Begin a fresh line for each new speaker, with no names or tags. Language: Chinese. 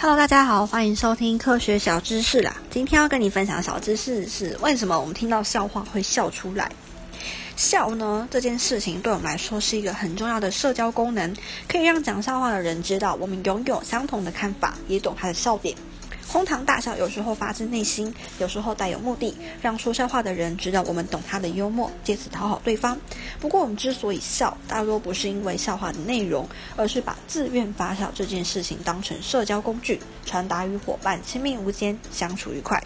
Hello，大家好，欢迎收听科学小知识啦。今天要跟你分享的小知识是，为什么我们听到笑话会笑出来？笑呢这件事情对我们来说是一个很重要的社交功能，可以让讲笑话的人知道我们拥有相同的看法，也懂他的笑点。哄堂大笑有时候发自内心，有时候带有目的，让说笑话的人知道我们懂他的幽默，借此讨好对方。不过我们之所以笑，大多不是因为笑话的内容，而是把自愿发笑这件事情当成社交工具，传达与伙伴亲密无间，相处愉快。